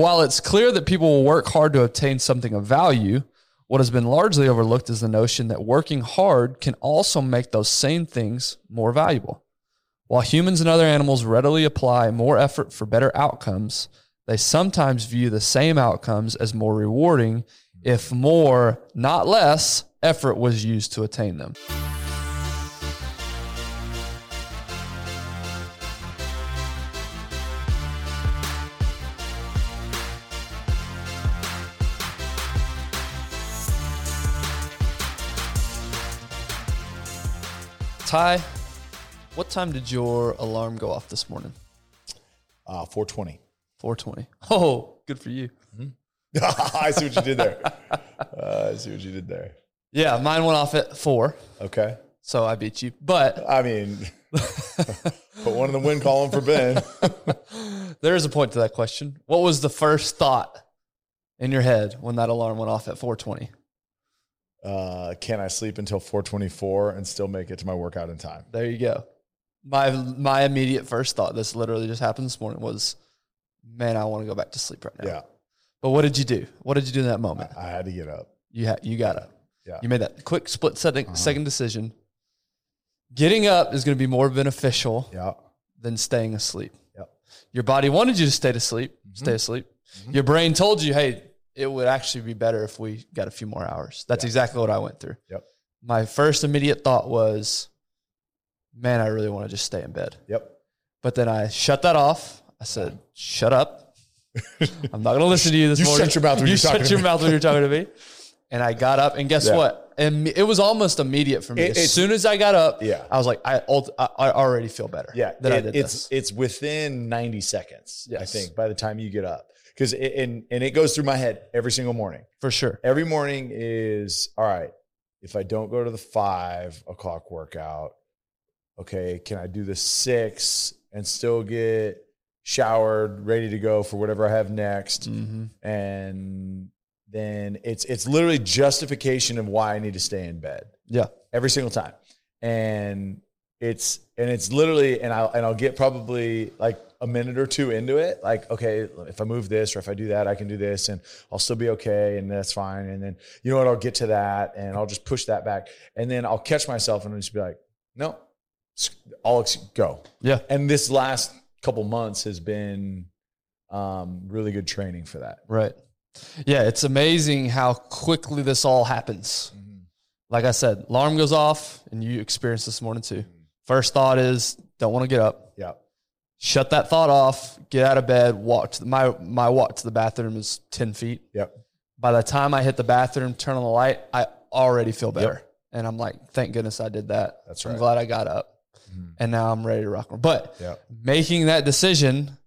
While it's clear that people will work hard to obtain something of value, what has been largely overlooked is the notion that working hard can also make those same things more valuable. While humans and other animals readily apply more effort for better outcomes, they sometimes view the same outcomes as more rewarding if more, not less, effort was used to attain them. Ty, what time did your alarm go off this morning? Uh, 420. 420. Oh, good for you. I see what you did there. Uh, I see what you did there. Yeah, mine went off at four, Okay. so I beat you. But I mean, put one in the win column for Ben. there is a point to that question. What was the first thought in your head when that alarm went off at 420? Uh, can I sleep until 424 and still make it to my workout in time? There you go. My my immediate first thought, this literally just happened this morning, was, man, I want to go back to sleep right now. Yeah. But what did you do? What did you do in that moment? I had to get up. You ha- you got up. Yeah. You made that quick split second, Uh-huh. second decision. Getting up is going to be more beneficial Yeah. than staying asleep. Yep. Your body wanted you to stay to sleep, Mm-hmm. stay asleep. Your brain told you, hey, it would actually be better if we got a few more hours. That's Yeah. exactly what I went through. Yep. My first immediate thought was, man, I really want to just stay in bed. Yep. But then I shut that off. I said, shut up. I'm not going to listen to you this You morning. shut your mouth when you you're talking shut your me. mouth when you're talking to me. And I got up, and guess Yeah. what? And it was almost immediate for me. It- as soon as I got up, Yeah. I was like, I, I already feel better. Yeah. that I did it's this. it's within 90 seconds, I think, by the time you get up. Because it, and, and it goes through my head every single morning. for sure. Every morning is all right. If I don't go to the five o'clock workout, okay, can I do the six and still get showered, ready to go for whatever I have next? hmm And then it's it's literally justification of why I need to stay in bed Yeah. every single time. And it's and it's literally and I'll and I'll get probably like a minute or two into it. Like, okay, if I move this or if I do that, I can do this and I'll still be okay and that's fine. And then you know what, I'll get to that and I'll just push that back. And then I'll catch myself and I'll just be like, no, I'll ex- go. Yeah. And this last couple months has been um, really good training for that. Right. Yeah, it's amazing how quickly this all happens. Like I said, alarm goes off, and you experienced this morning too. First thought is don't want to get up. Yeah. Shut that thought off. Get out of bed. Walk to the, my my walk to the bathroom is ten feet. Yep. By the time I hit the bathroom, turn on the light, I already feel better, and I'm like, thank goodness I did that. That's right. I'm glad I got up, mm-hmm. and now I'm ready to rock. But Yep. making that decision,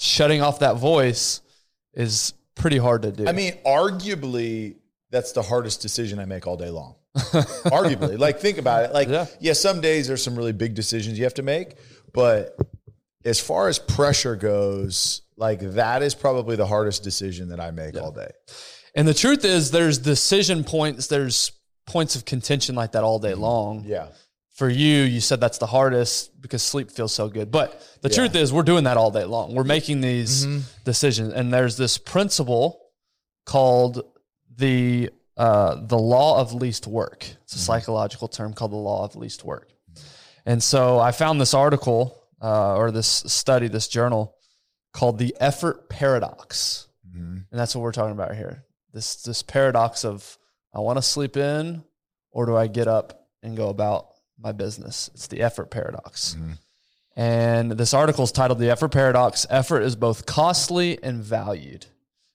shutting off that voice, is pretty hard to do. I mean, arguably, that's the hardest decision I make all day long. arguably, like think about it. Like, Yeah. yeah. some days there's some really big decisions you have to make, but as far as pressure goes, like that is probably the hardest decision that I make all day. And the truth is, there's decision points, there's points of contention like that all day mm-hmm. long. Yeah. For you, you said that's the hardest because sleep feels so good. But the Yeah. truth is, we're doing that all day long. We're making these mm-hmm. decisions, and there's this principle called the uh, the law of least work. It's a psychological term called the law of least work. And so I found this article uh, or this study, this journal called the effort paradox. And that's what we're talking about here. This this paradox of I want to sleep in or do I get up and go about my business? It's the effort paradox. And this article is titled The Effort Paradox. Effort is both costly and valued.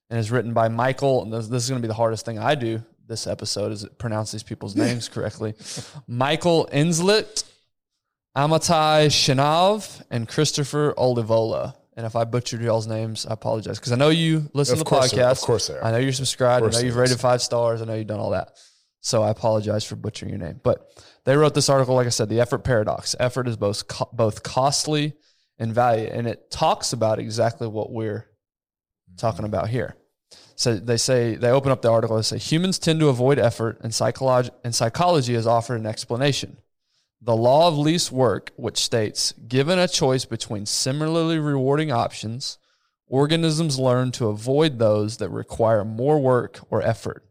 And is written by Michael. And this, this is going to be the hardest thing I do this episode is pronounce these people's names correctly. Michael Inslet, Amitai Shenhav, and Christopher Olivola. And if I butchered y'all's names, I apologize because I know you listen Of to the podcast. of course. I know you're subscribed. I know you've rated five stars. I know you've done all that. So I apologize for butchering your name. But they wrote this article, like I said, the effort paradox. Effort is both co- both costly and value, and it talks about exactly what we're talking about here. So they say they open up the article. They say humans tend to avoid effort, and psychology and psychology has offered an explanation. The law of least work, which states, given a choice between similarly rewarding options, organisms learn to avoid those that require more work or effort.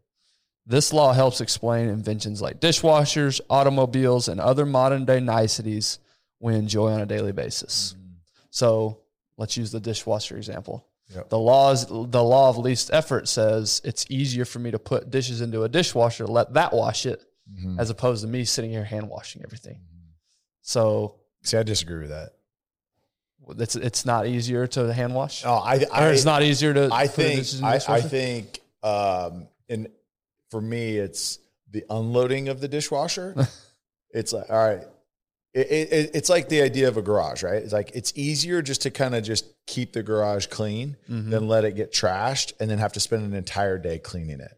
This law helps explain inventions like dishwashers, automobiles, and other modern day niceties we enjoy on a daily basis. Mm. So let's use the dishwasher example. Yep. The laws, the law of least effort says it's easier for me to put dishes into a dishwasher, let that wash it, Mhm. as opposed to me sitting here hand washing everything. So See, I disagree with that. it's it's not easier to hand wash, No, I, I, it's not easier to. I think, dishes in the I, I think, um, and for me, it's the unloading of the dishwasher. it's like, all right, it, it, it's like the idea of a garage, right? It's like it's easier just to kind of just keep the garage clean Mhm. than let it get trashed and then have to spend an entire day cleaning it.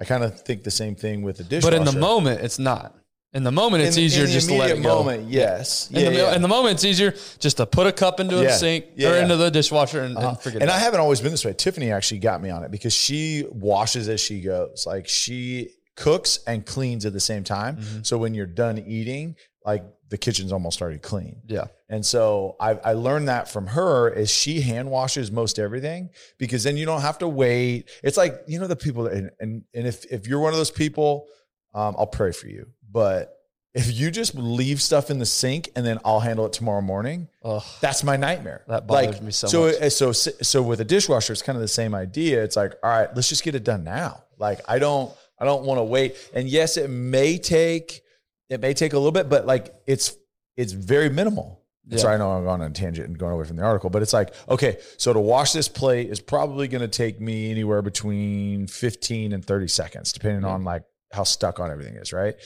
I kind of think the same thing with the dishwasher. but in the moment, it's not. In the moment, it's In easier in just to let it go. moment, yes, In, the, yeah. in the moment, it's easier just to put a cup into Yeah. a sink Yeah, or into the dishwasher and, Uh-huh. and forget and it. I haven't always been this way. Tiffany actually got me on it because she washes as she goes. Like she cooks and cleans at the same time. Mm-hmm. So when you're done eating, like the kitchen's almost already clean. yeah. And so I, I learned that from her is she hand washes most everything because then you don't have to wait. It's like, you know, the people and, and, and if, if you're one of those people, um, I'll pray for you. But if you just leave stuff in the sink and then I'll handle it tomorrow morning, Ugh. that's my nightmare. That bothers me so so, much. uh, So, so with a dishwasher, it's kind of the same idea. It's like, all right, let's just get it done now. Like, I don't, I don't want to wait. And yes, it may take, it may take a little bit, but like, it's, it's very minimal. Yeah. Sorry, I know I'm going on a tangent and going away from the article, but it's like, okay, so to wash this plate is probably going to take me anywhere between 15 and 30 seconds, depending on like how stuck on everything is, right?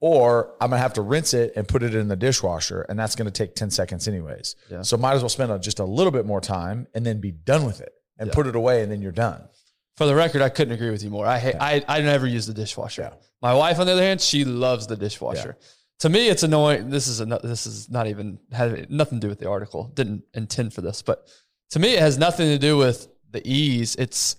Or I'm gonna have to rinse it and put it in the dishwasher, and that's gonna take 10 seconds anyways. Yeah. So might as well spend just a little bit more time and then be done with it and Yeah. put it away, and then you're done. For the record, I couldn't agree with you more. I hate, I, I never use the dishwasher. Yeah. My wife, on the other hand, she loves the dishwasher. To me, it's annoying. This is a, this is not even had nothing to do with the article. Didn't intend for this, but to me, it has nothing to do with the ease. It's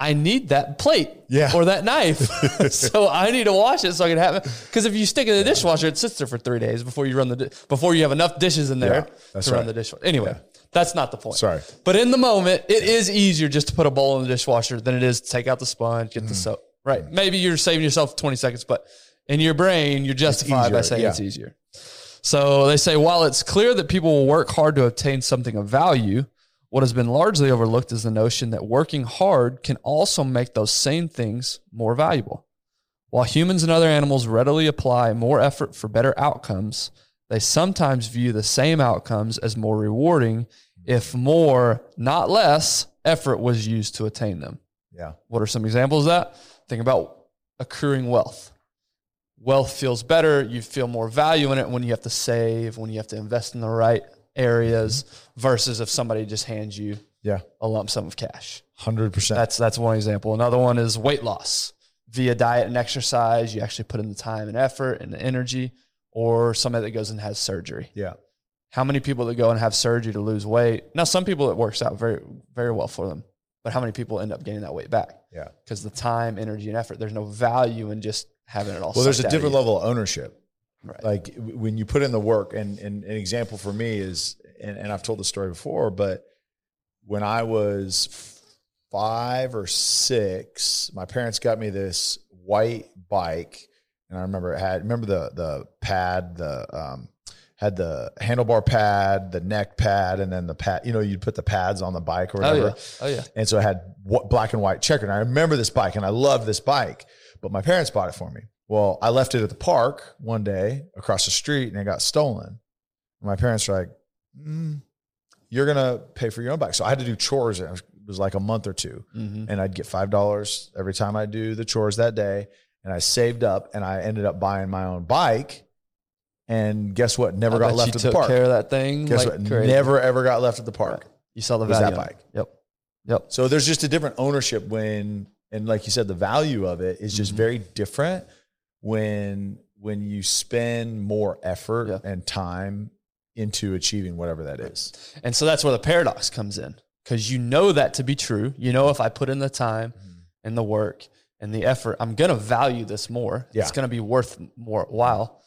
I need that plate Yeah. or that knife, so I need to wash it so I can have it. Because if you stick it in the dishwasher, it sits there for three days before you run the di- before you have enough dishes in there Yeah, to that's run the dishwasher. Anyway, that's not the point. Sorry. But in the moment, it is easier just to put a bowl in the dishwasher than it is to take out the sponge, get the Mm. soap. Right. Maybe you're saving yourself 20 seconds, but in your brain, you're justified by saying yeah. it's easier. So they say while it's clear that people will work hard to obtain something of value, what has been largely overlooked is the notion that working hard can also make those same things more valuable. While humans and other animals readily apply more effort for better outcomes, they sometimes view the same outcomes as more rewarding if more, not less, effort was used to attain them. Yeah. What are some examples of that? Think about accruing wealth. Wealth feels better. You feel more value in it when you have to save, when you have to invest in the right areas versus if somebody just hands you Yeah. a lump sum of cash. Hundred percent. That's that's one example. Another one is weight loss via diet and exercise. You actually put in the time and effort and the energy, or somebody that goes and has surgery. Yeah. How many people that go and have surgery to lose weight? Now, some people it works out very very well for them, but how many people end up gaining that weight back? Yeah. because the time, energy, and effort. There's no value in just having it all. Well, there's a different level of ownership. Right. Like when you put in the work, and, and an example for me is, and, and I've told the story before, but when I was five or six, my parents got me this white bike, and I remember it had remember the the pad, the um, had the handlebar pad, the neck pad, and then the pad. You know, you'd put the pads on the bike or whatever. Oh yeah, oh yeah. And so I had wh- black and white checker. And I remember this bike and I love this bike, but my parents bought it for me. Well, I left it at the park one day across the street and it got stolen. My parents were like, mm, You're going to pay for your own bike. So I had to do chores. It was- it was like a month or 2 Mhm. And I'd get $5 every time I do the chores that day. And I saved up and I ended up buying my own bike. And guess what? Never I got left at the took park. care of that thing. Guess like what? crazy. Never ever got left at the park. You saw the value. that bike. Yep. Yep. So there's just a different ownership when, and like you said, the value of it is just Mhm. very different when when you spend more effort Yeah. and time into achieving whatever that is. And so that's where the paradox comes in because you know that to be true. You know, if I put in the time and the work and the effort, I'm going to value this more. Yeah. It's going to be worth more while.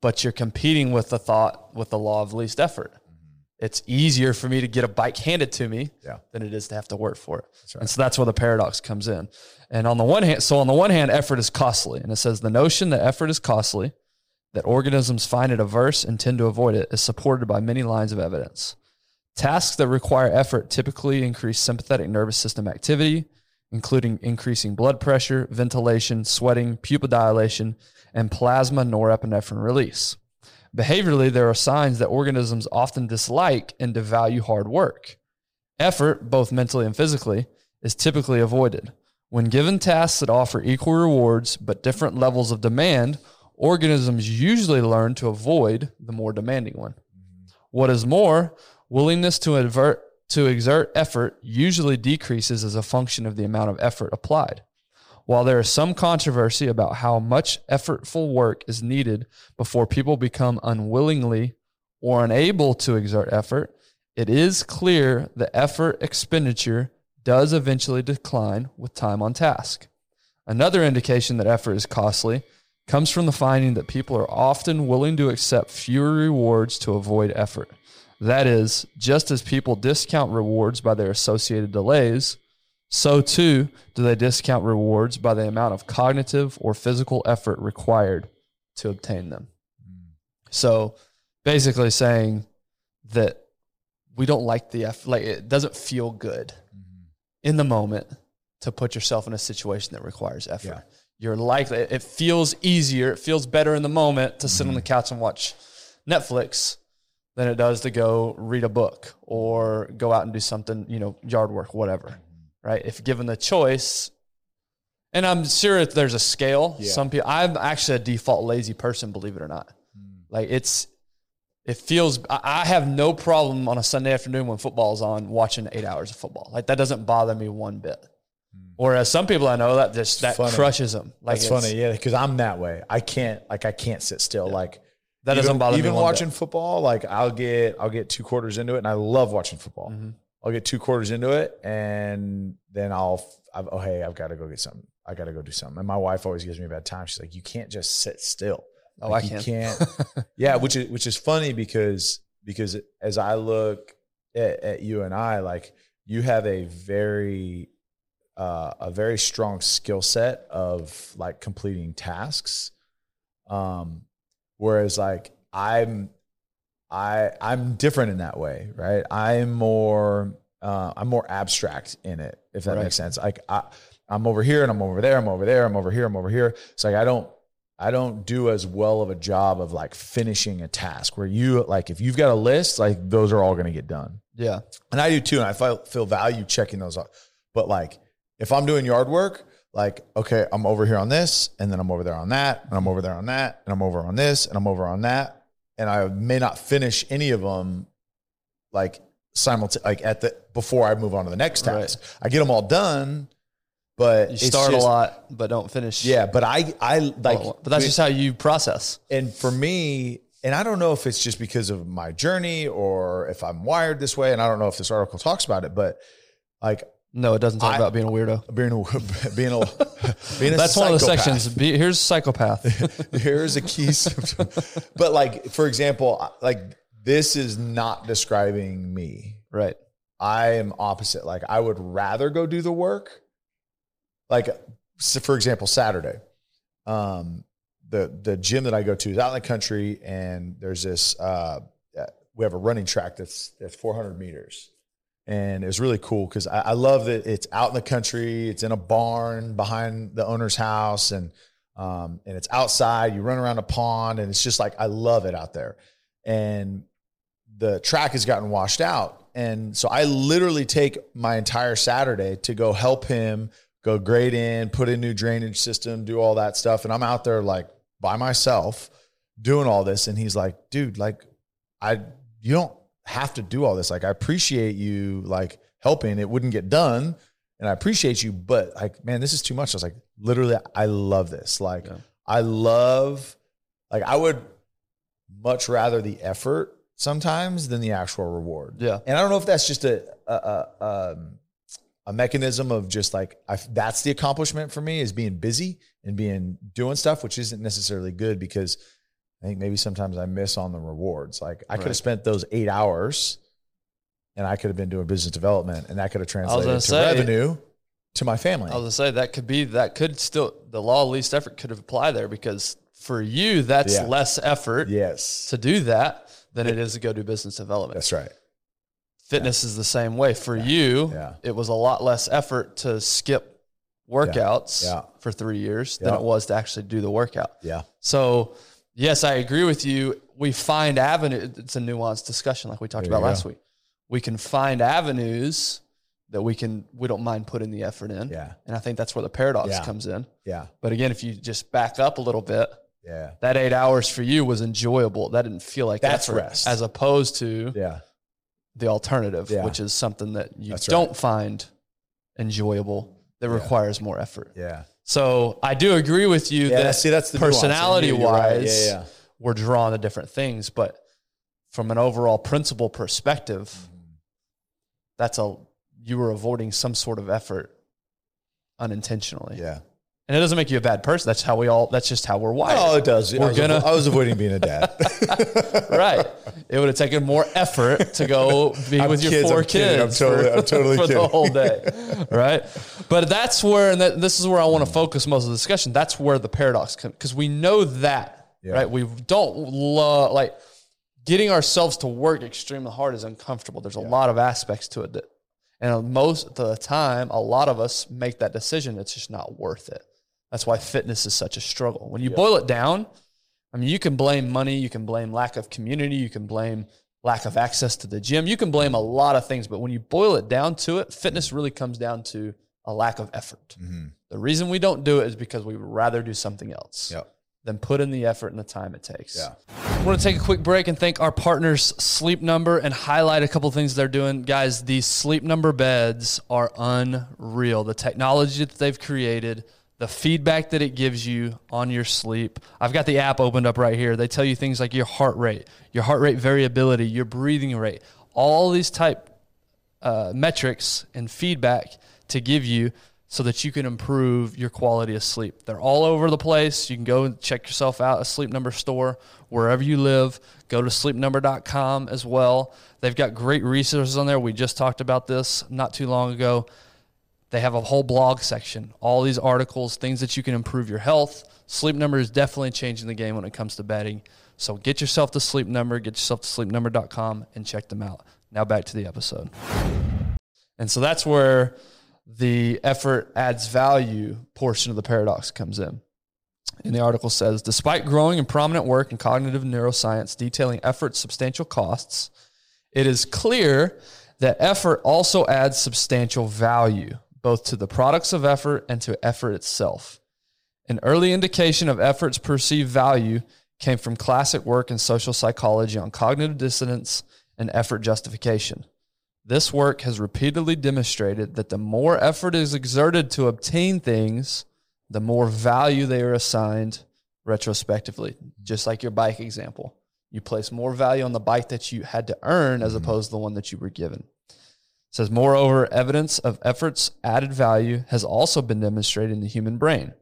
But you're competing with the thought, with the law of least effort. Mm-hmm. it's easier for me to get a bike handed to me Yeah. than it is to have to work for it. right. And so that's where the paradox comes in. And on the one hand, so on the one hand, effort is costly. And it says the notion that effort is costly, that organisms find it averse and tend to avoid it, is supported by many lines of evidence. Tasks that require effort typically increase sympathetic nervous system activity, including increasing blood pressure, ventilation, sweating, pupil dilation, and plasma norepinephrine release. Behaviorally, there are signs that organisms often dislike and devalue hard work. Effort, both mentally and physically, is typically avoided. When given tasks that offer equal rewards but different levels of demand, organisms usually learn to avoid the more demanding one. What is more, willingness to advert to exert effort usually decreases as a function of the amount of effort applied. While there is some controversy about how much effortful work is needed before people become unwillingly or unable to exert effort, it is clear the effort expenditure does eventually decline with time on task. Another indication that effort is costly comes from the finding that people are often willing to accept fewer rewards to avoid effort. That is, just as people discount rewards by their associated delays, so too do they discount rewards by the amount of cognitive or physical effort required to obtain them. So basically saying that we don't like the effort, like it doesn't feel good in the moment to put yourself in a situation that requires effort. Yeah. You're likely, it feels easier, it feels better in the moment to sit on the mm-hmm. couch and watch Netflix than it does to go read a book or go out and do something, you know, yard work, whatever. Right? If given the choice, and I'm sure if there's a scale. Yeah. Some people, I'm actually a default lazy person, believe it or not. Hmm. Like it's, it feels. I have no problem on a Sunday afternoon when football's on watching eight hours of football. Like that doesn't bother me one bit. Hmm. Whereas some people I know that just that funny. crushes them. Like That's it's- funny, yeah, because I'm that way. I can't like I can't sit still. Like That doesn't even, me even watching bit. football. Like I'll get I'll get two quarters into it, and I love watching football. Mm-hmm. I'll get two quarters into it, and then I'll I've, oh hey I've got to go get something. I got to go do something. And my wife always gives me a bad time. She's like, you can't just sit still. Oh, Like, I can. can't. yeah, which is which is funny because because as I look at, at you and I, like you have a very uh, a very strong skill set of like completing tasks. Um, whereas like I'm I I'm different in that way, right? I'm more uh, I'm more abstract in it, if that Right. makes sense. Like I I'm over here and I'm over there, I'm over there, I'm over here, I'm over here. It's like I don't I don't do as well of a job of like finishing a task where you like if you've got a list, like those are all going to get done. Yeah. And I do too. And I feel, feel value checking those out. But like if I'm doing yard work, like, okay, I'm over here on this, and then I'm over there on that, and I'm over there on that, and I'm over on this, and I'm over on that. And I may not finish any of them like simultaneously, like at the before I move on to the next Right. task. I get them all done, but You start just- a lot, but don't finish. Yeah, but I I like Well, but that's just how you process. and for me, and I don't know if it's just because of my journey or if I'm wired this way, and I don't know if this article talks about it, but like No, it doesn't talk I- about being a weirdo. being a being a being a That's one of the sections. Be, here's psychopath. Here's a key symptom. But like for example, like this is not describing me. right. I am opposite. Like I would rather go do the work. Like so for example, Saturday, um, the the gym that I go to is out in the country, and there's this. Uh, uh, we have a running track that's that's 400 meters, and it was really cool because I, I love that it's out in the country. It's in a barn behind the owner's house, and um, and it's outside. You run around a pond, and it's just like I love it out there. And the track has gotten washed out. And so I literally take my entire Saturday to go help him go grade in, put in new drainage system, do all that stuff. And I'm out there like by myself doing all this. And he's like, dude, like I, you don't have to do all this. Like I appreciate you like helping. It wouldn't get done. And I appreciate you, but like, man, this is too much. I was like, literally, I love this. Like, Yeah. I love, like, I would much rather the effort sometimes than the actual reward. Yeah. And I don't know if that's just a a, a, um, a mechanism of just like I, that's the accomplishment for me is being busy and being doing stuff, which isn't necessarily good because I think maybe sometimes I miss on the rewards. Like I could have spent those eight hours and I could have been doing business development, and that could have translated gonna say- revenue to my family. I was gonna say that could be that could still the law of least effort could apply there because for you that's Yeah. less effort yes, to do that than it is to go do business development. that's right. Fitness is the same way. For you, Yeah. it was a lot less effort to skip workouts Yeah. for three years than it was to actually do the workout. Yeah, So, yes, I agree with you. We find avenue. It's a nuanced discussion, like we talked There about last go. week. We can find avenues that we can. We don't mind putting the effort in. Yeah. and I think that's where the paradox Yeah. comes in. yeah, But again, if you just back up a little bit, yeah, that eight hours for you was enjoyable. That didn't feel like That's effort, rest. as opposed to yeah, the alternative, Yeah. which is something that you That's don't right. find enjoyable that requires more effort. yeah. So I do agree with you Yeah, that see, that's the personality right. wise, Yeah, yeah. we're drawn to different things, but from an overall principle perspective, Mm-hmm. that's a you were avoiding some sort of effort unintentionally. Yeah. And it doesn't make you a bad person. That's how we all that's just how we're wired. Oh, it does. I We're was, gonna- avo- I was avoiding being a dad. right. It would have taken more effort to go be I'm with your kids, 4 I'm kidding. I'm kids totally- for, I'm totally for the whole day. Right. But that's where, and that, this is where I want to focus most of the discussion. That's where the paradox comes because we know that, Yeah. right? We don't love, like, getting ourselves to work extremely hard is uncomfortable. There's a lot of aspects to it that, and most of the time, a lot of us make that decision. It's just not worth it. That's why fitness is such a struggle. When you boil it down, I mean, you can blame money, you can blame lack of community, you can blame lack of access to the gym, you can blame a lot of things. But when you boil it down to it, fitness mm-hmm. really comes down to a lack of effort. Mm-hmm. The reason we don't do it is because we would rather do something else Yep. than put in the effort and the time it takes. Yeah. I want to take a quick break and thank our partners, Sleep Number, and highlight a couple things they're doing. Guys, these Sleep Number beds are unreal. The technology that they've created, the feedback that it gives you on your sleep. I've got the app opened up right here. They tell you things like your heart rate, your heart rate variability, your breathing rate, all these type uh, metrics and feedback to give you so that you can improve your quality of sleep. They're all over the place. You can go and check yourself out a Sleep Number store wherever you live. Go to sleepnumber.com as well. They've got great resources on there. We just talked about this not too long ago. They have a whole blog section, all these articles, things that you can improve your health. Sleep Number is definitely changing the game when it comes to bedding. So get yourself to Sleep Number, get yourself to sleepnumber.com and check them out. Now back to the episode. And so that's where the effort adds value portion of the paradox comes in. And the article says Despite growing and prominent work in cognitive neuroscience detailing effort's substantial costs, it is clear that effort also adds substantial value, both to the products of effort and to effort itself. An early indication of effort's perceived value came from classic work in social psychology on cognitive dissonance and effort justification. This work has repeatedly demonstrated that the more effort is exerted to obtain things, the more value they are assigned retrospectively. Just like your bike example. You place more value on the bike that you had to earn as mm-hmm. opposed to the one that you were given. Says, moreover, evidence of effort's added value has also been demonstrated in the human brain.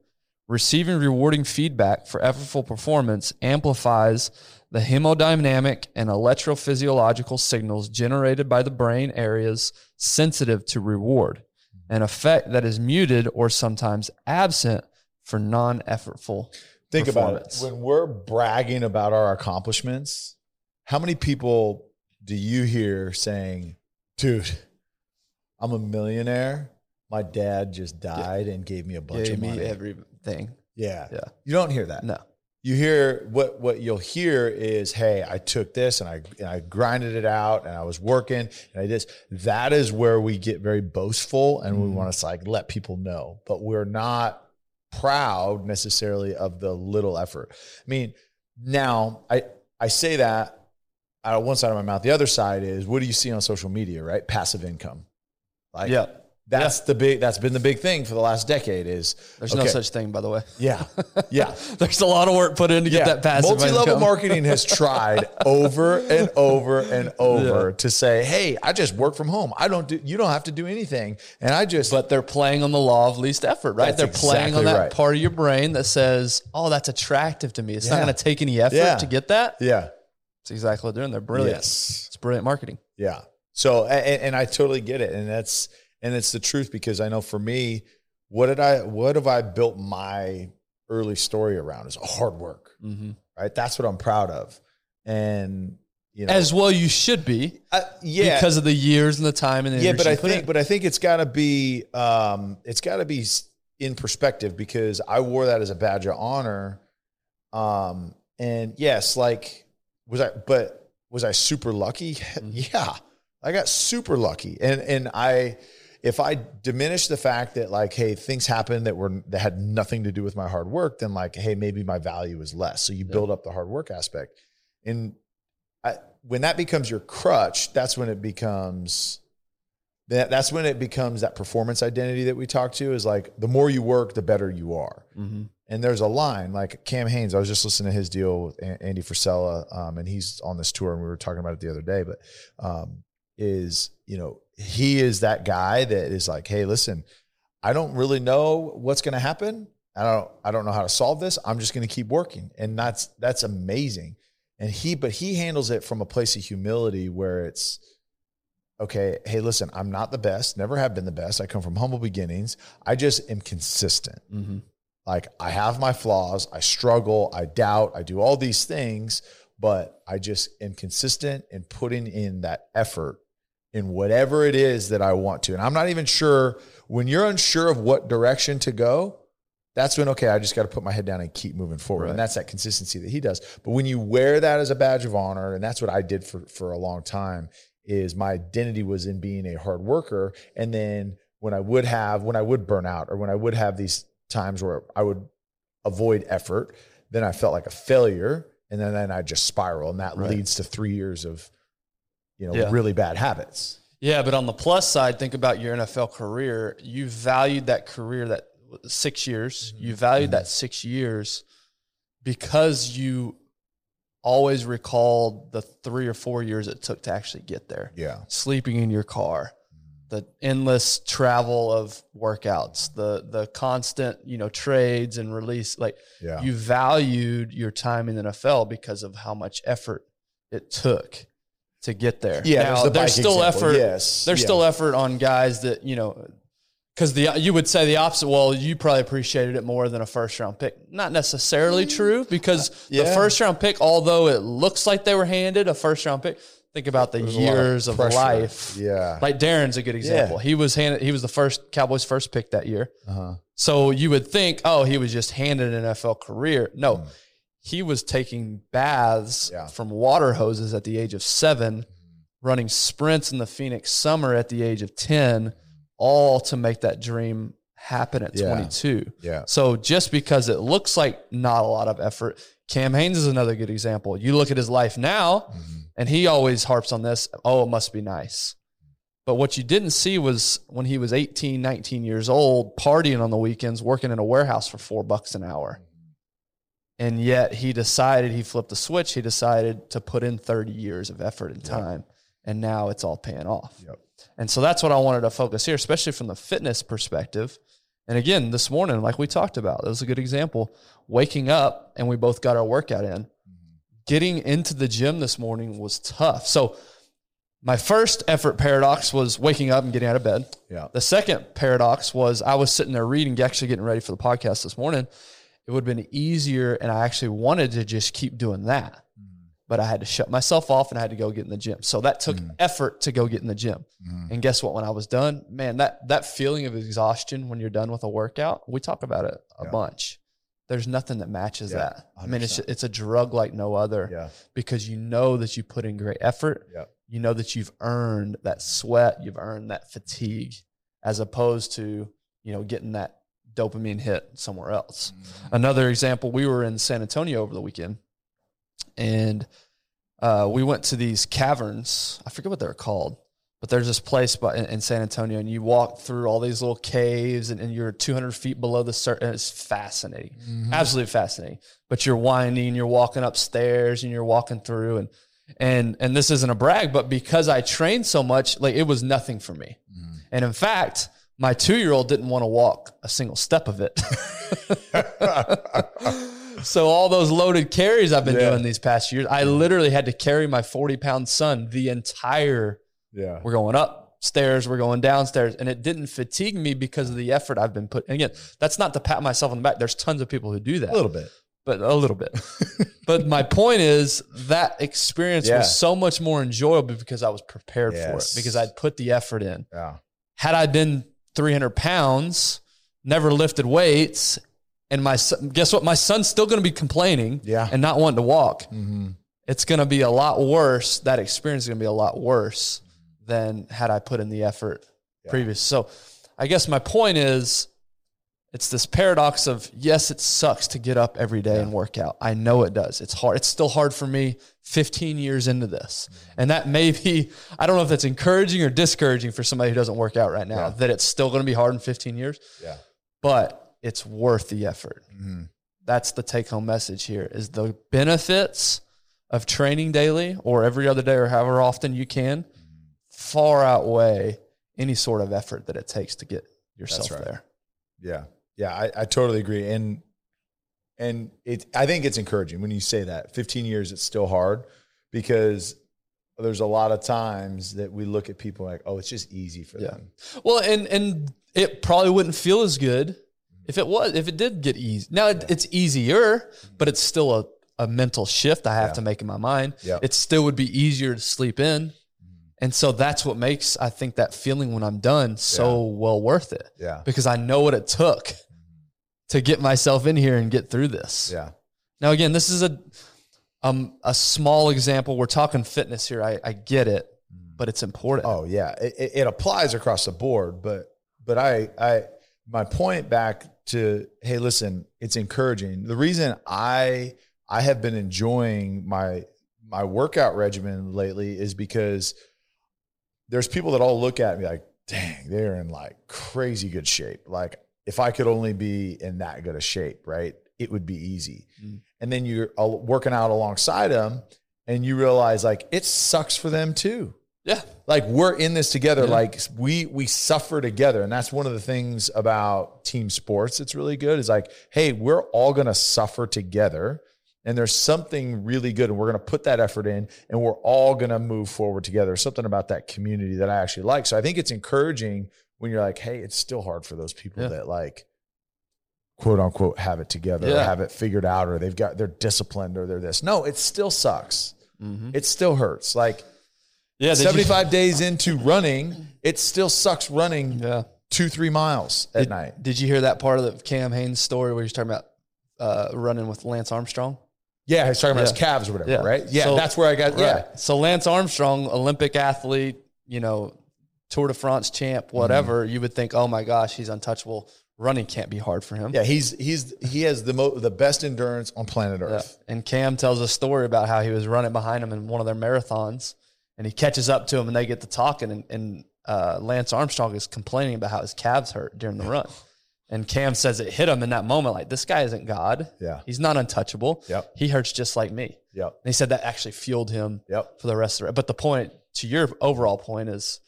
Receiving rewarding feedback for effortful performance amplifies the hemodynamic and electrophysiological signals generated by the brain areas sensitive to reward, an effect that is muted or sometimes absent for non effortful Think about it. When we're bragging about our accomplishments, how many people do you hear saying, dude, I'm a millionaire. My dad just died and gave me a bunch Gave of me money. everything. yeah. Yeah. You don't hear that. No. You hear what what you'll hear is, hey, I took this and I and I grinded it out and I was working and I did. That is where we get very boastful and we Mhm. want to like let people know, but we're not proud necessarily of the little effort. I mean, now I I say that out of one side of my mouth. The other side is what do you see on social media, right? Passive income. Like Yeah. that's the big that's been the big thing for the last decade is There's no such thing, by the way. Yeah. Yeah. There's a lot of work put in to get that passive Multi-level income. marketing has tried over and over and over to say, "Hey, I just work from home. I don't do. You don't have to do anything." And I just, But they're playing on the law of least effort, right? That's they're playing on that right. part of your brain that says, "Oh, that's attractive to me. It's not going to take any effort Yeah. to get that." yeah, It's exactly what they're doing. They're brilliant. yes, It's brilliant marketing. yeah. So, and, and I totally get it, and that's and it's the truth because I know for me, what did I what have I built my early story around is hard work, Mm-hmm. right? That's what I'm proud of, and you know, As well, you should be uh, yeah, because of the years and the time and the yeah, but I think, in. but I think it's got to be, um, it's got to be in perspective because I wore that as a badge of honor. Um, and yes, like was I, but was I super lucky? Mm-hmm. yeah, I got super lucky, and and I, if I diminish the fact that like, hey, things happened that were that had nothing to do with my hard work, then like, hey, maybe my value is less. So you build up the hard work aspect, and I, when that becomes your crutch, that's when it becomes that that's when it becomes that performance identity that we talk to is like the more you work, the better you are. Mm-hmm. And there's a line like Cam Hanes. I was just listening to his deal with Andy Frisella, um, and he's on this tour, and we were talking about it the other day. But um, is you know he is that guy that is like, hey, listen, I don't really know what's going to happen. I don't I don't know how to solve this. I'm just going to keep working, and that's that's amazing. And he, but he handles it from a place of humility where it's okay. Hey, listen, I'm not the best. Never have been the best. I come from humble beginnings. I just am consistent. Mm-hmm. Like I have my flaws, I struggle, I doubt, I do all these things, but I just am consistent in putting in that effort in whatever it is that I want to. And I'm not even sure when you're unsure of what direction to go, that's when okay, I just got to put my head down and keep moving forward. Right. And that's that consistency that he does. But when you wear that as a badge of honor, and that's what I did for for a long time, is my identity was in being a hard worker. And then when I would have, when I would burn out or when I would have these times where I would avoid effort, then I felt like a failure. And then, then I just spiral. And that Right. leads to three years of, you know, Yeah. really bad habits. Yeah, but on the plus side, think about your NFL career. You valued that career that six years. Mm-hmm. You valued that six years because you always recalled the three or four years it took to actually get there. Yeah. Sleeping in your car, the endless travel of workouts, the the constant, you know, trades and release. Like Yeah. you valued your time in the NFL because of how much effort it took to get there. Yeah. Now, there's, the there's still example. effort. Yes. There's Yeah. still effort on guys that you know, because the you would say the opposite. Well, you probably appreciated it more than a first round pick. Not necessarily true because the Mm. yeah. first round pick, although it looks like they were handed a first round pick, think about the There's a of years of, life. Yeah. Like Darren's a good example. He was handed. He was the first Cowboys first pick that year. uh-huh. So you would think, oh, he was just handed an NFL career. No, Mm. He was taking baths Yeah. from water hoses at the age of seven, running sprints in the Phoenix summer at the age of 10, all to make that dream happen at Yeah. 22. Yeah. So just because it looks like not a lot of effort, Cam Hanes is another good example. You look at his life now, Mhm. and he always harps on this oh, it must be nice. But what you didn't see was when he was 18, 19 years old, partying on the weekends, working in a warehouse for four bucks an hour. And yet he decided, he flipped the switch. He decided to put in 30 years of effort and time. And now it's all paying off. Yep. And so that's what I wanted to focus here, especially from the fitness perspective. And again, this morning, like we talked about, that was a good example. Waking up and we both got our workout in. Mm-hmm. Getting into the gym this morning was tough. So, my first effort paradox was waking up and getting out of bed. Yeah. The second paradox was I was sitting there reading, actually getting ready for the podcast this morning. It would have been easier, and I actually wanted to just keep doing that. But I had to shut myself off and I had to go get in the gym. So that took effort to go get in the gym. Mhm. And guess what? When I was done, man, that that feeling of exhaustion when you're done with a workout, we talk about it a Yeah. bunch. There's nothing that matches Yeah, that. I mean, it's it's a drug like no other Yeah. because you know that you put in great effort. Yeah. You know that you've earned that sweat, you've earned that fatigue, as opposed to you know getting that dopamine hit somewhere else. Mm. Another example: we were in San Antonio over the weekend, and uh, we went to these caverns. I forget what they're called, but there's this place by, in, in San Antonio, and you walk through all these little caves, and, and you're 200 feet below the surface. It's fascinating, mm-hmm. absolutely fascinating. But you're winding, you're walking upstairs, and you're walking through, and and and this isn't a brag, but because I trained so much, like it was nothing for me. Mm. And in fact, my two year old didn't want to walk a single step of it. so all those loaded carries I've been Yeah. doing these past years, I literally had to carry my 40 pound son the entire Yeah. We're going upstairs, we're going downstairs, and it didn't fatigue me because of the effort I've been putting. Again, that's not to pat myself on the back. There's tons of people who do that A little bit. but a little bit. but my point is that experience Yeah. was so much more enjoyable because I was prepared for it because I'd put the effort in. Yeah. Had I been 300 pounds, never lifted weights, and my son, guess what? My son's still going to be complaining Yeah. and not wanting to walk. Mm-hmm. It's going to be a lot worse. That experience is going to be a lot worse than had I put in the effort Yeah. previous. So I guess my point is it's this paradox of yes, it sucks to get up every day and work out. I know it does. It's hard. It's still hard for me 15 years into this. Mm-hmm. And that may be, I don't know if that's encouraging or discouraging for somebody who doesn't work out right now, Yeah. that it's still going to be hard in 15 years, Yeah. but it's worth the effort. Mm-hmm. That's the take home message here is the benefits of training daily or every other day or however often you can far outweigh any sort of effort that it takes to get yourself right. there. Yeah. Yeah. I, I totally agree. And and it I think it's encouraging when you say that. 15 years it's still hard because there's a lot of times that we look at people like, oh, it's just easy for Yeah. them. Well, and and it probably wouldn't feel as good mm-hmm. if it was if it did get easy. Now it, it's easier, but it's still a, a mental shift I have Yeah. to make in my mind. Yeah. It still would be easier to sleep in. Mm-hmm. And so that's what makes I think that feeling when I'm done so well worth it Yeah. because I know what it took to get myself in here and get through this. Yeah. Now, again, this is a um a small example. We're talking fitness here. I, I get it, but it's important. Oh yeah, it, it- it applies across the board. But but I I my point back to hey, listen, it's encouraging. The reason I I have been enjoying my my workout regimen lately is because there's people that all look at me like, dang, they're in like crazy good shape. Like if I could only be in that good a shape, right? It would be easy. Mm. And then you're working out alongside them and you realize like it sucks for them too Yeah. like we're in this together Yeah. like we we suffer together and that's one of the things about team sports that's really good is like hey we're all going to suffer together and there's something really good and we're going to put that effort in and we're all going to move forward together something about that community that i actually like so i think it's encouraging when you're like hey it's still hard for those people Yeah. that like quote unquote have it together or have it figured out or they've got they're disciplined or they're this no it still sucks Mhm. it still hurts like Yeah. did you- 75 days into running, it still sucks running yeah. two, three miles at Did, night. did you hear that part of the Cam Hanes story where he's talking about uh, running with Lance Armstrong? Yeah, he's talking about Yeah. his calves or whatever, Yeah. right? Yeah, So- that's where I got, yeah. Right. So Lance Armstrong, Olympic athlete, you know, Tour de France champ, Mm-hmm. whatever, you would think, oh my gosh, he's untouchable. Running can't be hard for him. Yeah, he's he's he has the mo- the best endurance on planet Yeah. Earth. And Cam tells a story about how he was running behind him in one of their marathons, and he catches up to him, and they get to talking, and, and uh, Lance Armstrong is complaining about how his calves hurt during the run, and Cam says it hit him in that moment, like this guy isn't God, Yeah. he's not untouchable, Yep. he hurts just like me. Yep. And he said that actually fueled him Yep. for the rest of it. But the point to your overall point is.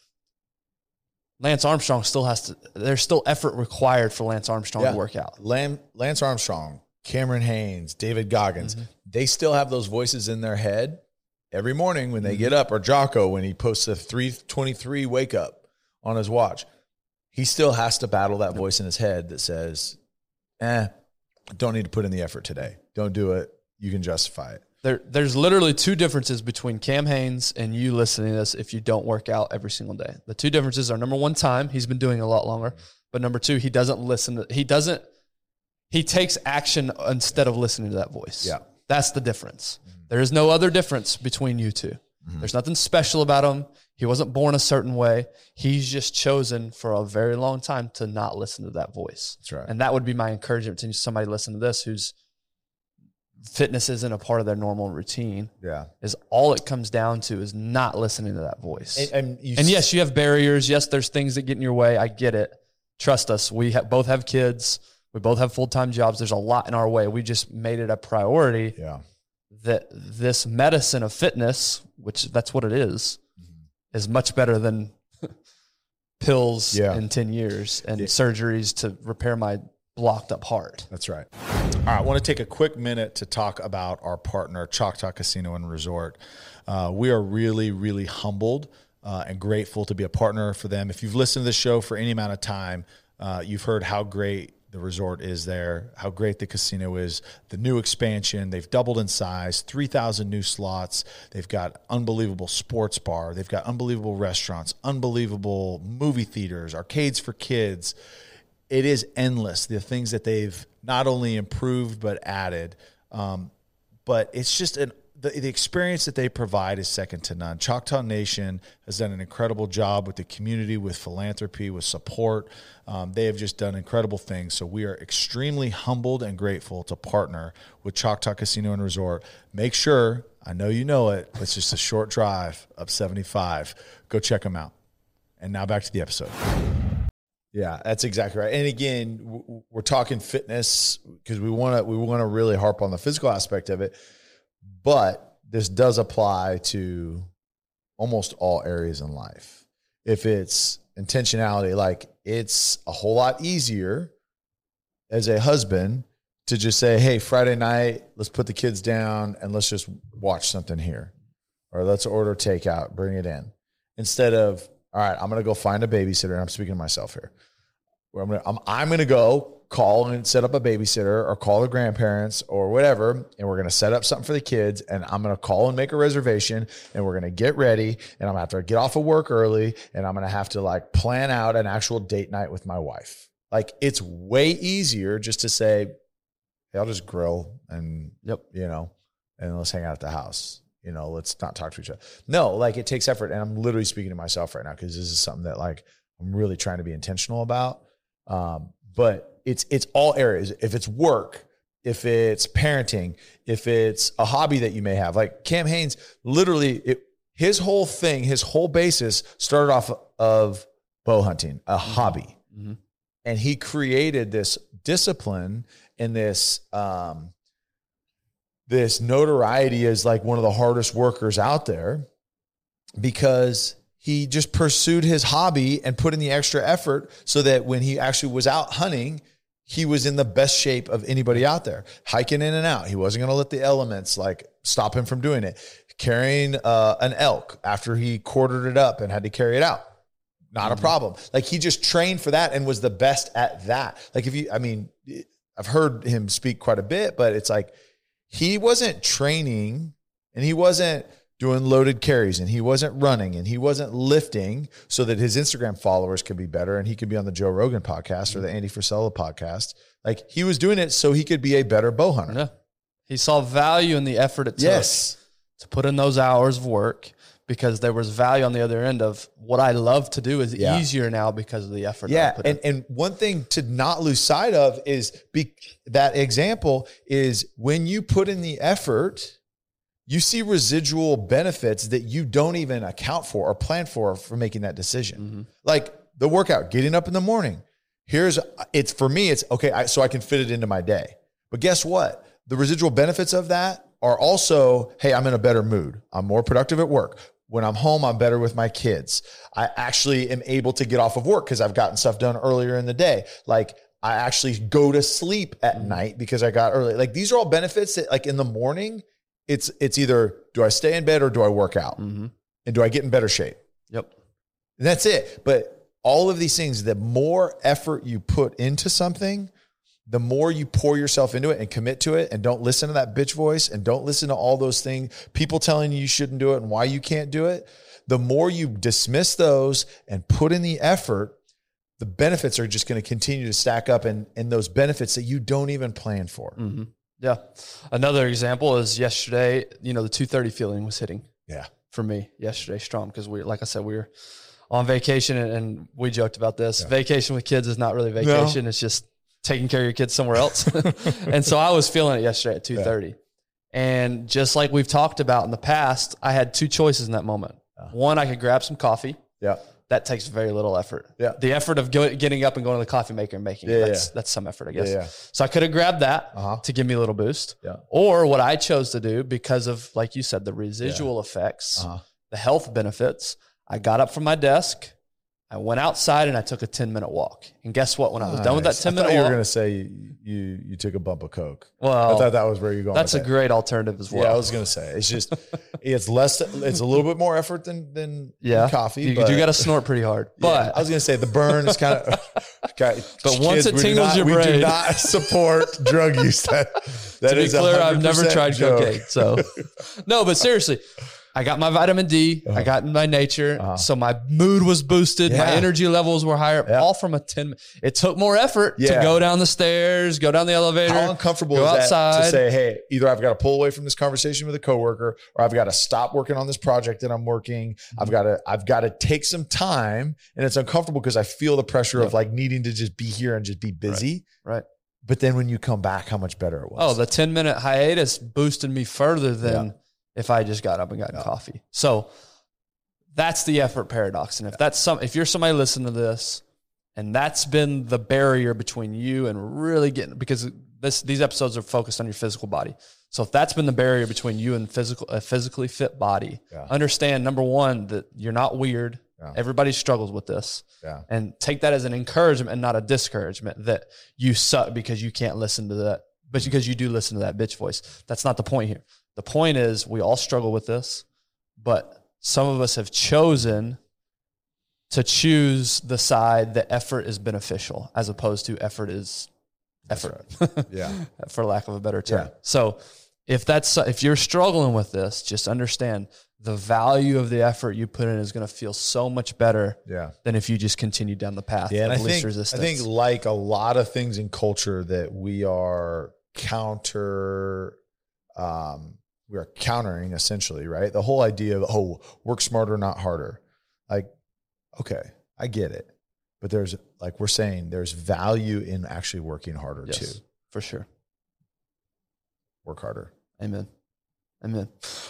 Lance Armstrong still has to. There's still effort required for Lance Armstrong Yeah. to work out. Lam- Lance Armstrong, Cameron Hanes, David Goggins, Mm-hmm. they still have those voices in their head every morning when they Mm-hmm. get up, or Jocko when he posts a 323 wake up on his watch. He still has to battle that voice in his head that says, eh, don't need to put in the effort today. Don't do it. You can justify it. There, there's literally two differences between Cam Hanes and you listening to this if you don't work out every single day. The two differences are number one, time. He's been doing a lot longer. But number two, he doesn't listen to, he doesn't, he takes action instead of listening to that voice. Yeah. That's the difference. Mm-hmm. There is no other difference between you 2 mm-hmm. There's nothing special about him. He wasn't born a certain way. He's just chosen for a very long time to not listen to that voice. That's right. And that would be my encouragement to somebody listening to this who's fitness isn't a part of their normal routine. Yeah. Is all it comes down to is not listening to that voice. And, and, you And yes, you have barriers. Yes, there's things that get in your way. I get it. Trust us. We ha- both have kids. We both have full time jobs. There's a lot in our way. We just made it a priority yeah. that this medicine of fitness, which that's what it is, mm-hmm. is much better than pills Yeah. in 10 years and surgeries to repair my blocked up heart. That's right. All right, I want to take a quick minute to talk about our partner, Choctaw Casino and Resort. Uh, we are really, really humbled uh, and grateful to be a partner for them. If you've listened to the show for any amount of time, uh, you've heard how great the resort is there, how great the casino is, the new expansion. They've doubled in size, 3,000 new slots. They've got unbelievable sports bar. They've got unbelievable restaurants, unbelievable movie theaters, arcades for kids. It is endless, the things that they've not only improved but added. Um, but it's just an the, the experience that they provide is second to none. Choctaw Nation has done an incredible job with the community, with philanthropy, with support. Um, they have just done incredible things. So we are extremely humbled and grateful to partner with Choctaw Casino and Resort. Make sure, I know you know it, it's just a short drive up 75. Go check them out. And now back to the episode. Yeah, that's exactly right. And again, we're talking fitness because we want to we want to really harp on the physical aspect of it but this does apply to almost all areas in life. If it's intentionality, like it's a whole lot easier as a husband to just say, hey, Friday night, let's put the kids down and let's just watch something here. Or let's order takeout, bring it in. Instead of, all right, I'm going to go find a babysitter. And I'm speaking to myself here. Where I'm to, I'm, I'm to go call and set up a babysitter or call the grandparents or whatever and we're going to set up something for the kids and i'm going to call and make a reservation and we're going to get ready and i'm going to have to get off of work early and i'm going to have to like plan out an actual date night with my wife. Like it's way easier just to say hey i'll just grill and yep. you know and let's hang out at the house. You know let's not talk to each other. No like it takes effort and i'm literally speaking to myself right now because this is something that like i'm really trying to be intentional about um, but it's it's all areas. If it's work, if it's parenting, if it's a hobby that you may have, like Cam Hanes, literally, it, his whole thing, his whole basis started off of bow hunting, a mm-hmm. hobby, mm-hmm. and he created this discipline and this um, this notoriety as like one of the hardest workers out there because he just pursued his hobby and put in the extra effort so that when he actually was out hunting he was in the best shape of anybody out there, hiking in and out. He wasn't going to let the elements like stop him from doing it. Carrying uh, an elk after he quartered it up and had to carry it out, not mm-hmm. a problem. Like he just trained for that and was the best at that. Like if you, I mean, I've heard him speak quite a bit, but it's like he wasn't training and he wasn't doing loaded carries and he wasn't running and he wasn't lifting so that his Instagram followers could be better and he could be on the Joe Rogan podcast or the Andy Frisella podcast. Like he was doing it so he could be a better bow hunter. Yeah. He saw value in the effort it took yes. to put in those hours of work because there was value on the other end of what I love to do is yeah. easier now because of the effort. Yeah. and, in. and one thing to not lose sight of is be, that example is when you put in the effort, you see residual benefits that you don't even account for or plan for for making that decision. Mm-hmm. Like the workout, getting up in the morning. Here's it's for me, it's okay, I, so I can fit it into my day. But guess what? The residual benefits of that are also, hey, I'm in a better mood. I'm more productive at work. When I'm home, I'm better with my kids. I actually am able to get off of work because I've gotten stuff done earlier in the day. Like I actually go to sleep at mm-hmm. night because I got early. Like these are all benefits that like in the morning it's it's either do I stay in bed or do I work out, mm-hmm. and do I get in better shape? Yep, and that's it. But all of these things, the more effort you put into something, the more you pour yourself into it and commit to it, and don't listen to that bitch voice, and don't listen to all those things people telling you you shouldn't do it and why you can't do it. The more you dismiss those and put in the effort, the benefits are just going to continue to stack up, and and those benefits that you don't even plan for. Mm-hmm. Yeah. Another example is yesterday, you know, the 230 feeling was hitting. Yeah. For me yesterday, strong, because we, like I said, we were on vacation and, and we joked about this. Yeah. Vacation with kids is not really vacation. No. It's just taking care of your kids somewhere else. and so I was feeling it yesterday at 230. Yeah. And just like we've talked about in the past, I had two choices in that moment. One, I could grab some coffee. Yeah that takes very little effort. Yeah. The effort of go, getting up and going to the coffee maker and making yeah, it, that's, yeah. that's some effort, I guess. Yeah, yeah. So I could have grabbed that uh-huh. to give me a little boost. Yeah. Or what I chose to do because of, like you said, the residual effects, uh-huh. the health benefits. I got up from my desk. I went outside and I took a 10 minute walk. And guess what? When I was nice. done with that 10 minute walk, you were going to say you, you, you took a bump of Coke. Well, I thought that was where you're going. That's a great alternative as well. Yeah, I was going to say it's just it's less. It's a little bit more effort than than Yeah. coffee. You, but you got to snort pretty hard. but But I was gonna say the burn is kind of. Okay, But once it tingles not- your we do brain- not support drug use. That that to be clear, I've never tried joke. cocaine. So, no, but seriously, I got my vitamin D. Uh-huh. I got in my nature. So my mood was boosted. My energy levels were higher. Yeah. All from a 10. It took more effort Yeah. to go down the stairs, go down the elevator. How uncomfortable go is that outside. to say, hey, either I've got to pull away from this conversation with a coworker, or I've got to stop working on this project that I'm working. Mm-hmm. I've got to, I've got to take some time, and it's uncomfortable because I feel the pressure of like needing to just be here and just be busy. Right. But then when you come back, how much better it was. Oh, the 10 minute hiatus boosted me further than if I just got up and got coffee. So that's the effort paradox. And if that's some, if you're somebody listening to this and that's been the barrier between you and really getting, because this, these episodes are focused on your physical body. So if that's been the barrier between you and physical, a physically fit body, Yeah. understand number one, that you're not weird. Yeah. Everybody struggles with this yeah, and take that as an encouragement and not a discouragement that you suck because you can't listen to that, but because you do listen to that bitch voice. That's not the point here. The point is we all struggle with this, but some of us have chosen to choose the side that effort is beneficial as opposed to effort is effort, yeah, for lack of a better term. Yeah. So if that's if you're struggling with this, just understand the value of the effort you put in is going to feel so much better yeah. than if you just continue down the path Yeah, and I think resistance. I think like a lot of things in culture that we are counter, um, we are countering essentially, right? The whole idea of oh, work smarter, not harder. Like, okay, I get it, but there's like we're saying there's value in actually working harder yes, too. for sure. Work harder. Amen. Amen.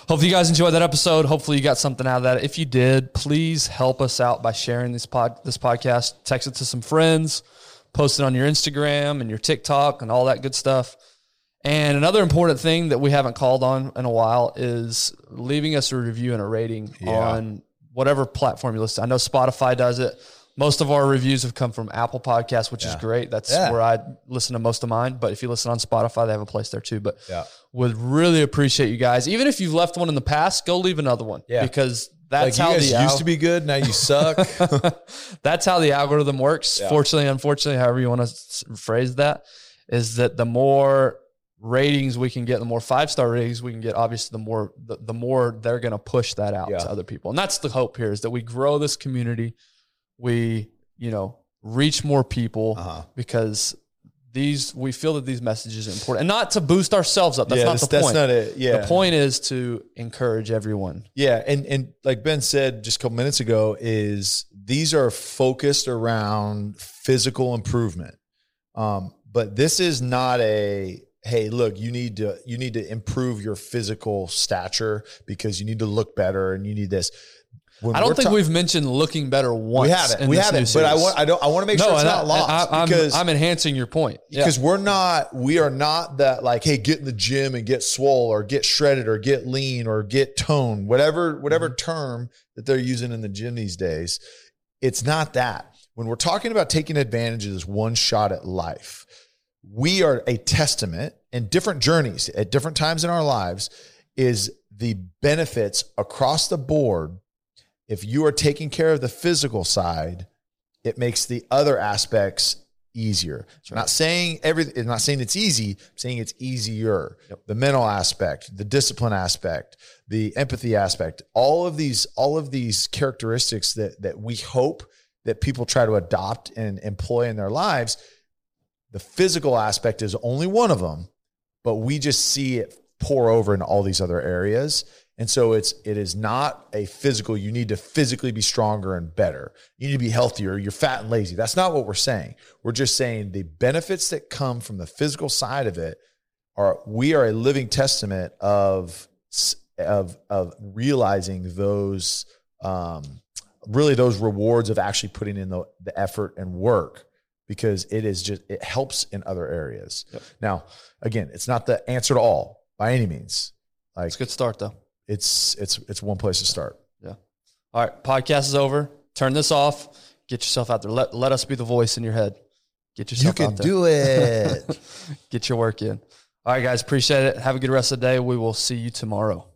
Hopefully you guys enjoyed that episode. Hopefully you got something out of that. If you did, please help us out by sharing this pod this podcast. Text it to some friends, post it on your Instagram and your TikTok and all that good stuff. And another important thing that we haven't called on in a while is leaving us a review and a rating Yeah. on whatever platform you listen. to. I know Spotify does it. Most of our reviews have come from Apple Podcasts, which is great. That's Yeah. where I listen to most of mine. But if you listen on Spotify, they have a place there too. But Yeah. would really appreciate you guys. Even if you've left one in the past, go leave another one. Yeah. Because Like that's you how the used al- to be good, now you suck. that's how the algorithm works. Yeah. Fortunately, unfortunately, however you want to phrase that, is that the more ratings we can get, the more five star ratings we can get. Obviously, the more the, the more they're going to push that out Yeah. to other people, and that's the hope here is that we grow this community. We you know reach more people Uh-huh. because these we feel that these messages are important, and not to boost ourselves up. That's yeah, not that's, the that's point. not it. Yeah, The point is to encourage everyone. Yeah, and and like Ben said just a couple minutes ago, is these are focused around physical improvement. Um, but this is not a hey, look, you need to you need to improve your physical stature because you need to look better and you need this. When I don't think ta- we've mentioned looking better once. we haven't we haven't, but I want I don't I want to make sure it's not I- lost I, am because I'm enhancing your point. Yeah. because we're not we are not that like hey get in the gym and get swole or get shredded or get lean or get toned whatever whatever mm-hmm. term that they're using in the gym these days it's not that when we're talking about taking advantage of this one shot at life we are a testament in different journeys at different times in our lives is the benefits across the board if you are taking care of the physical side it makes the other aspects easier. So I'm not saying everything, I'm not saying it's easy, I'm saying it's easier. The mental aspect, the discipline aspect, the empathy aspect, all of these, all of these characteristics that that we hope that people try to adopt and employ in their lives. The physical aspect is only one of them, but we just see it pour over in all these other areas. And so it's it is not a physical, you need to physically be stronger and better. You need to be healthier, you're fat and lazy. That's not what we're saying. We're just saying the benefits that come from the physical side of it are we are a living testament of of of realizing those um really those rewards of actually putting in the, the effort and work because it is just it helps in other areas. Yep. Now, again, it's not the answer to all by any means. Like it's a good start though. it's it's it's one place to start. Yeah. All right, podcast is over. Turn this off. Get yourself out there. Let let us be the voice in your head. Get yourself out there. You can do it. Get your work in. All right, guys. Appreciate it. Have a good rest of the day. We will see you tomorrow.